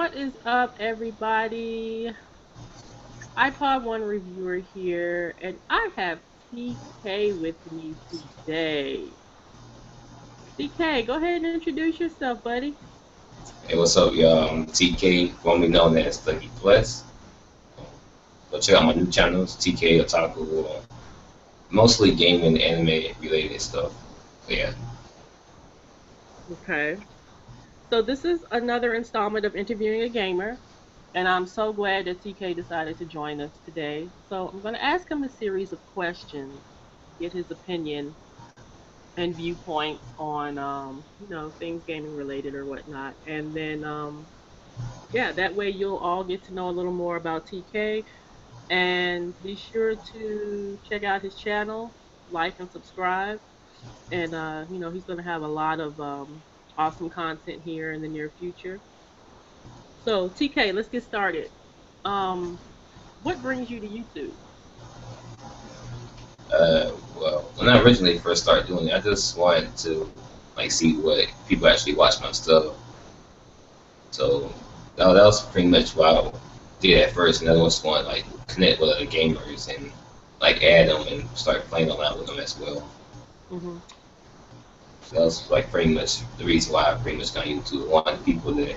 What is up, everybody? iPod One reviewer here, and I have TK with me today. TK, go ahead and introduce yourself, buddy. Hey, what's up, y'all? I'm TK, formerly known as Thuggy Plus. Go check out my new channels, TK Otaku, uh, mostly gaming, anime related stuff. So, yeah. Okay. So this is another installment of interviewing a gamer, and I'm so glad that TK decided to join us today. So I'm going to ask him a series of questions, get his opinion and viewpoints on, um, you know, things gaming related or whatnot, and then, um, yeah, that way you'll all get to know a little more about TK. And be sure to check out his channel, like and subscribe. And uh, you know he's going to have a lot of um, awesome content here in the near future. So TK, let's get started. Um, what brings you to YouTube? Uh, well, when I originally first started doing it, I just wanted to like see what people actually watch my stuff. So that, that was pretty much why I did at first, and I just want like connect with other gamers and like add them and start playing online with them as well. hmm So that was like pretty much the reason why I pretty much got into YouTube. I wanted people that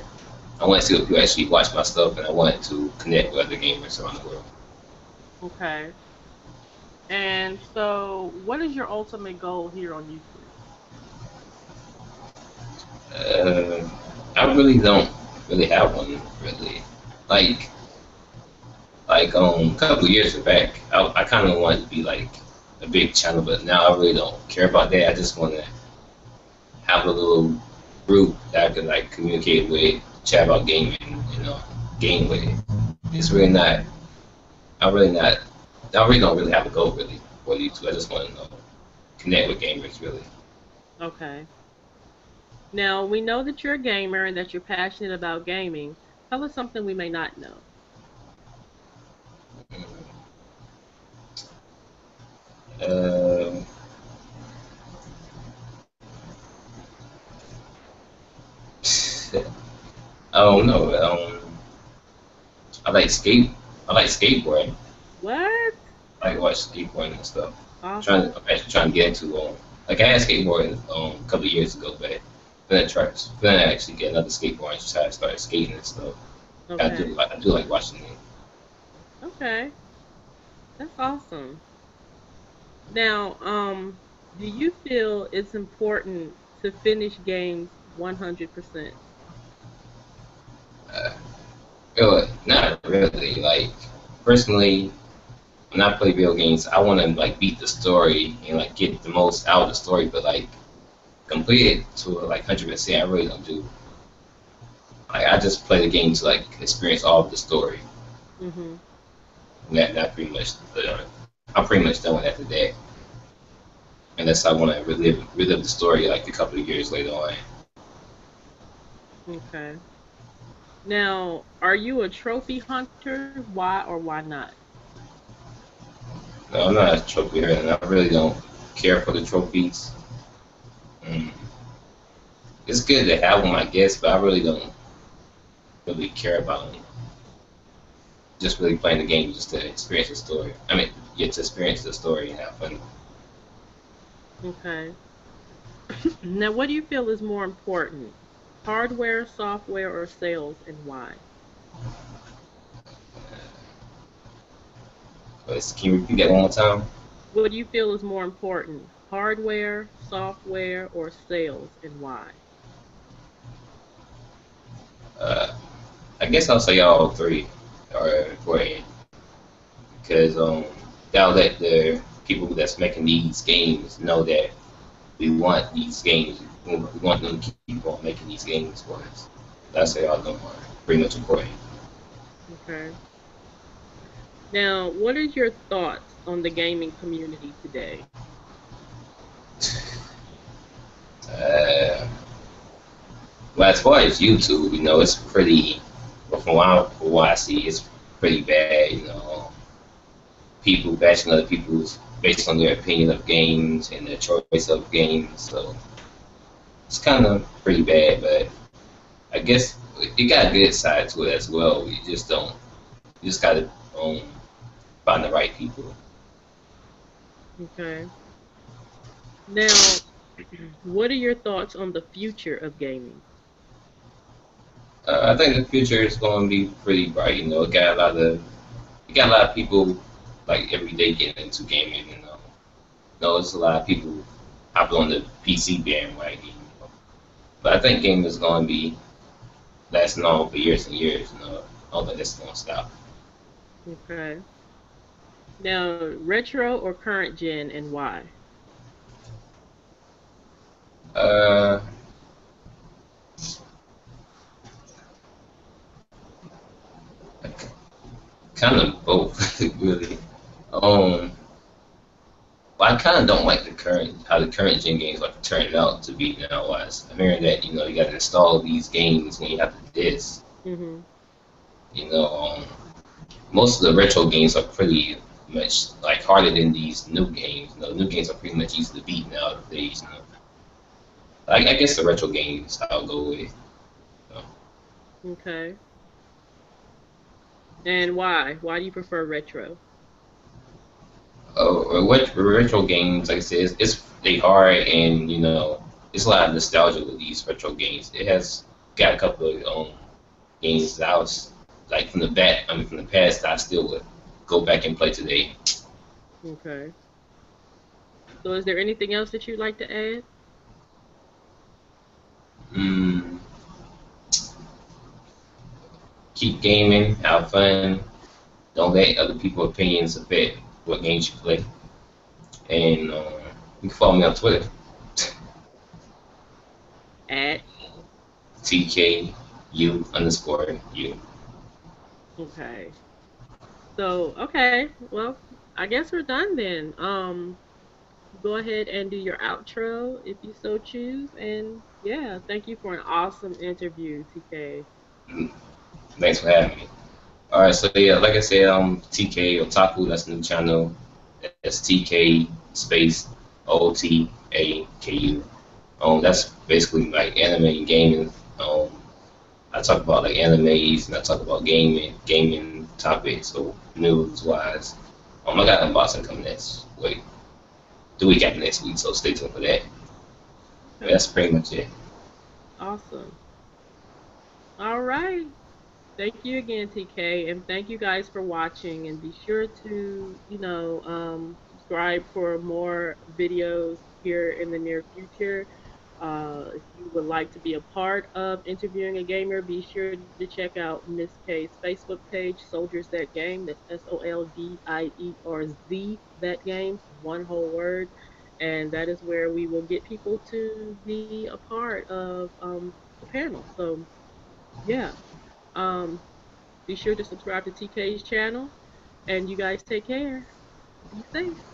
I wanted to see if people actually watch my stuff, and I wanted to connect with other gamers around the world. Okay. And so, what is your ultimate goal here on YouTube? Uh, I really don't really have one really. Like, like um, a couple of years back, I, I kind of wanted to be like a big channel, but now I really don't care about that. I just want to have a little group that I can like communicate with, chat about gaming, you know, game with. It's really not. I'm really not. I really don't really have a goal really for YouTube. I just want to know, connect with gamers really. Okay. Now, we know that you're a gamer and that you're passionate about gaming. Tell us something we may not know. Um, I don't know. Um, I like skate. I like skateboarding. What? I like watch skateboarding and stuff. I'm Awesome. trying. I'm actually trying to get into um, like I had skateboarding um a couple of years ago, but then I tried. Then I actually get another skateboard and try to start skating and stuff. I do. Okay. like I do like watching it. Okay. That's awesome. Now, um, do you feel it's important to finish games 100%? Uh, really, not really. Like personally, when I play video games, I want to like beat the story and like get the most out of the story, but like complete it to like hundred percent. I really don't do. Like I just play the game to like experience all of the story. And that that pretty much. Uh, I'm pretty much done with after that. Unless I want to relive relive the story like a couple of years later on. Okay. Now, are you a trophy hunter? Why or why not? No, I'm not a trophy hunter, and I really don't care for the trophies. Mm. It's good to have them, I guess, but I really don't really care about them. Just really playing the game just to experience the story. I mean, get to experience the story and have fun. Okay. now, what do you feel is more important? Hardware, software, or sales, and why? Can you repeat that one more time? What do you feel is more important? Hardware, software, or sales, and why? Uh, I guess I'll say all three are important because um, that'll let the people that's making these games know that we want these games. We want them to keep on making these games for us. That's say all of them are pretty much important. Okay. Now, what is your thoughts on the gaming community today? Uh, well, as far as YouTube, you know, it's pretty. Well, from what I, from what I see, it's pretty bad. You know, people bashing other people's based on their opinion of games and their choice of games. So it's kind of pretty bad. But I guess it got a good side to it as well. You just don't. You just gotta um, find the right people. Okay. Now, what are your thoughts on the future of gaming? Uh, I think the future is going to be pretty bright. You know, it got a lot of, it got a lot of people like every day getting into gaming. You know, you know, it's a lot of people hopping on the PC bandwagon. You know? But I think gaming is going to be lasting on for years and years. You know, I don't think that's going to stop. Okay. Now, retro or current gen, and why? Uh, kind of both, really. Um, I kind of don't like the current how the current gen games are turning out to be now. Wise, I'm hearing that you know you got to install these games when you have the disc. Mm-hmm. You know, um, most of the retro games are pretty much like harder than these new games. You know, new games are pretty much easy to beat nowadays. You know? I, I guess the retro games I'll go with. Okay. And why? Why do you prefer retro? Oh, what retro games? Like I said, it's, it's they hard and you know it's a lot of nostalgia with these retro games. It has got a couple of um, games that I was like from the back. I mean, from the past, that I still would go back and play today. Okay. So, is there anything else that you'd like to add? Mm. Keep gaming, have fun. Don't let other people's opinions affect what games you play. And uh, you can follow me on Twitter. At TKU underscore U. Okay. So, okay. Well, I guess we're done then. Um, go ahead and do your outro if you so choose. And yeah, thank you for an awesome interview, TK. Thanks for having me. All right, so yeah, like I said, um, TK Otaku, that's new channel. That's TK space O T A K U. Um, that's basically like anime and gaming. Um, I talk about like animes and I talk about gaming, gaming topics, so news wise. Um, I got unboxing coming next week, the week after next week, so stay tuned for that. That's pretty much it. Awesome. All right. Thank you again, TK, and thank you guys for watching. And be sure to, you know, um, subscribe for more videos here in the near future. Uh, if you would like to be a part of interviewing a gamer, be sure to check out Miss K's Facebook page, Soldierz That Game. That's S O L D I E R Z That Game, one whole word. And that is where we will get people to be a part of um, the panel. So, yeah. Um, be sure to subscribe to TK's channel. And you guys take care. Be safe.